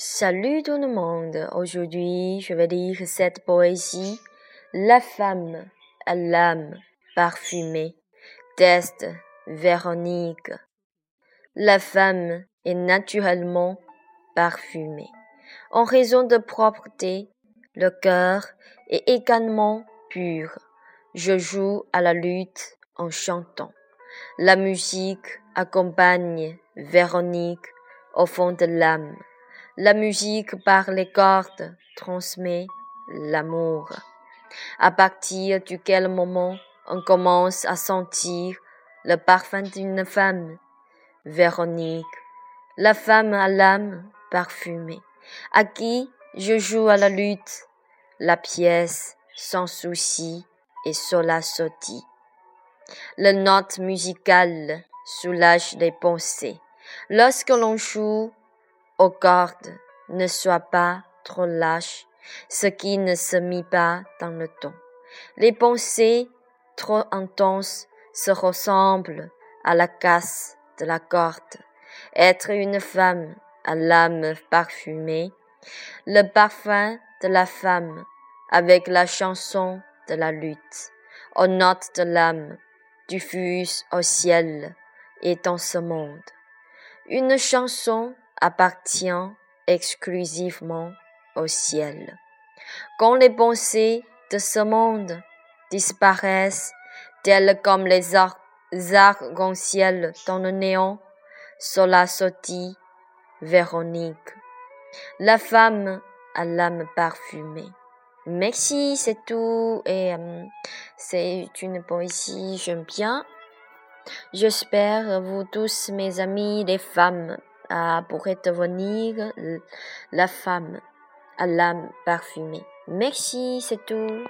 Salut tout le monde. Aujourd'hui, je vais lire cette poésie. La femme à l'âme parfumée. Test Véronique. La femme est naturellement parfumée. En raison de propreté, le cœur est également pur. Je joue à la lutte en chantant. La musique accompagne Véronique au fond de l'âme. La musique par les cordes transmet l'amour. À partir duquel moment on commence à sentir le parfum d'une femme? Véronique, la femme à l'âme parfumée, à qui je joue à la lutte, la pièce sans souci et la sotti. La note musicale soulage les pensées. Lorsque l'on joue aux cordes, ne sois pas trop lâche, ce qui ne se mit pas dans le ton. Les pensées trop intenses se ressemblent à la casse de la corde. Être une femme à l'âme parfumée, le parfum de la femme avec la chanson de la lutte, aux notes de l'âme diffuse au ciel et dans ce monde. Une chanson appartient exclusivement au ciel. Quand les pensées de ce monde disparaissent, telles comme les arcs-en-ciel dans le néant, la sortie Véronique, la femme à l'âme parfumée. Merci, c'est tout. Et euh, c'est une poésie, j'aime bien. J'espère vous tous, mes amis, les femmes, ah, pourraient devenir la femme à l'âme parfumée. Merci, c'est tout.